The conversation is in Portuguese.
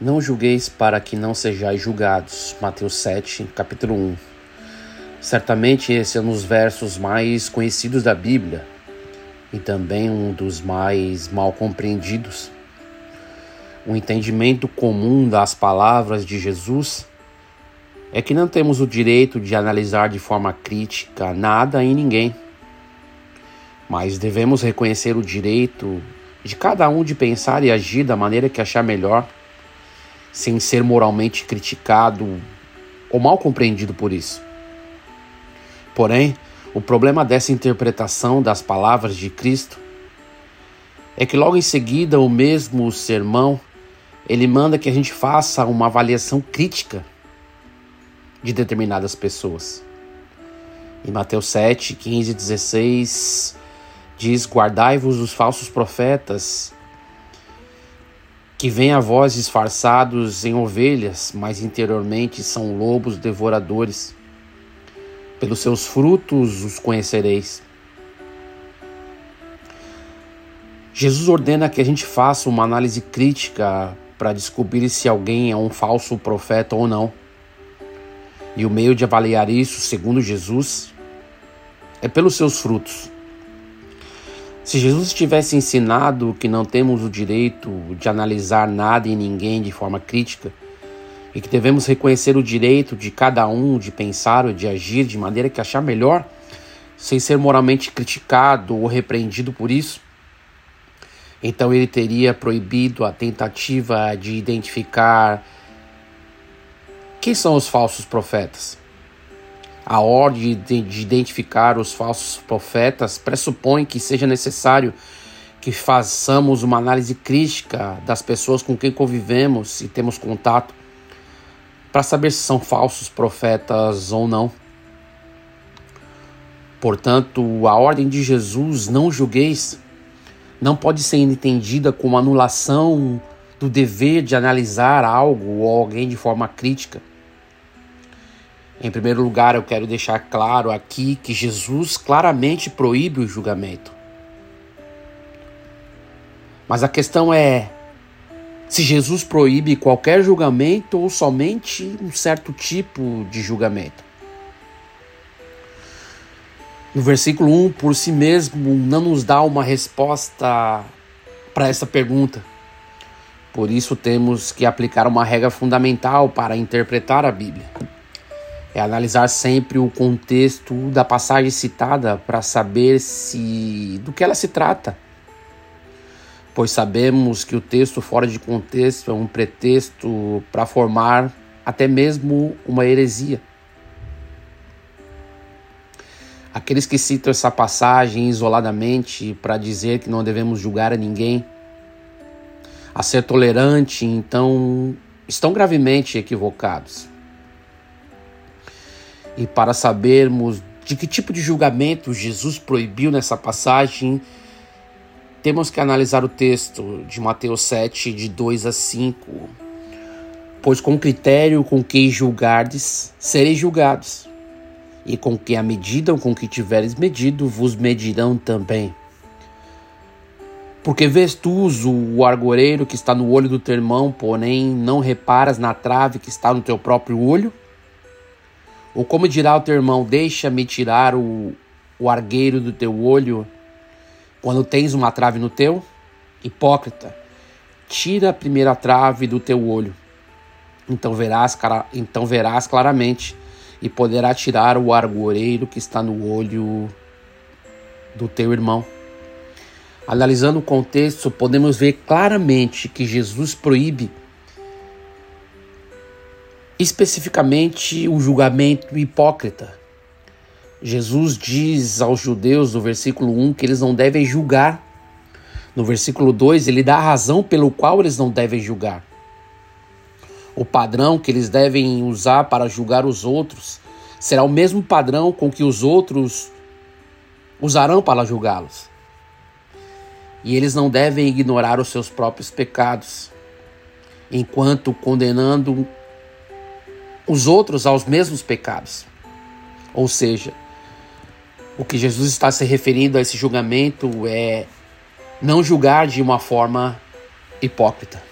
Não julgueis para que não sejais julgados. Mateus 7, capítulo 1. Certamente esse é um dos versos mais conhecidos da Bíblia e também um dos mais mal compreendidos. O entendimento comum das palavras de Jesus é que não temos o direito de analisar de forma crítica nada e ninguém, mas devemos reconhecer o direito de cada um de pensar e agir da maneira que achar melhor, sem ser moralmente criticado ou mal compreendido por isso. Porém, o problema dessa interpretação das palavras de Cristo é que logo em seguida o mesmo sermão ele manda que a gente faça uma avaliação crítica de determinadas pessoas. Em Mateus 7, 15 e 16, diz: Guardai-vos dos falsos profetas, que vêm a vós disfarçados em ovelhas, mas interiormente são lobos devoradores. Pelos seus frutos os conhecereis. Jesus ordena que a gente faça uma análise crítica para descobrir se alguém é um falso profeta ou não. E o meio de avaliar isso, segundo Jesus, é pelos seus frutos. Se Jesus tivesse ensinado que não temos o direito de analisar nada e ninguém de forma crítica, e que devemos reconhecer o direito de cada um de pensar ou de agir de maneira que achar melhor, sem ser moralmente criticado ou repreendido por isso, então ele teria proibido a tentativa de identificar quem são os falsos profetas. A ordem de, identificar os falsos profetas pressupõe que seja necessário que façamos uma análise crítica das pessoas com quem convivemos e temos contato para saber se são falsos profetas ou não. Portanto, a ordem de Jesus, não julgueis, não pode ser entendida como anulação do dever de analisar algo ou alguém de forma crítica. Em primeiro lugar, eu quero deixar claro aqui que Jesus claramente proíbe o julgamento. Mas a questão é se Jesus proíbe qualquer julgamento ou somente um certo tipo de julgamento. No versículo 1, por si mesmo, não nos dá uma resposta para essa pergunta. Por isso, temos que aplicar uma regra fundamental para interpretar a Bíblia. É analisar sempre o contexto da passagem citada para saber se do que ela se trata. Pois sabemos que o texto fora de contexto é um pretexto para formar até mesmo uma heresia. Aqueles que citam essa passagem isoladamente para dizer que não devemos julgar a ninguém, a ser tolerante, então estão gravemente equivocados. E para sabermos de que tipo de julgamento Jesus proibiu nessa passagem, temos que analisar o texto de Mateus 7, de 2 a 5. Pois com critério com que julgardes, sereis julgados e com que a medida com que tiveres medido vos medirão também. Porque vês tu o argoreiro que está no olho do teu irmão, porém não reparas na trave que está no teu próprio olho? Ou como dirá o teu irmão, deixa-me tirar o, o argueiro do teu olho, quando tens uma trave no teu? Hipócrita, tira a primeira trave do teu olho, então verás, então verás claramente e poderá tirar o argoreiro que está no olho do teu irmão. Analisando o contexto, podemos ver claramente que Jesus proíbe especificamente o julgamento hipócrita. Jesus diz aos judeus no versículo 1 que eles não devem julgar. No versículo 2, ele dá a razão pelo qual eles não devem julgar o padrão que eles devem usar para julgar os outros será o mesmo padrão com que os outros usarão para julgá-los. E eles não devem ignorar os seus próprios pecados, enquanto condenando os outros aos mesmos pecados. Ou seja, o que Jesus está se referindo a esse julgamento é não julgar de uma forma hipócrita.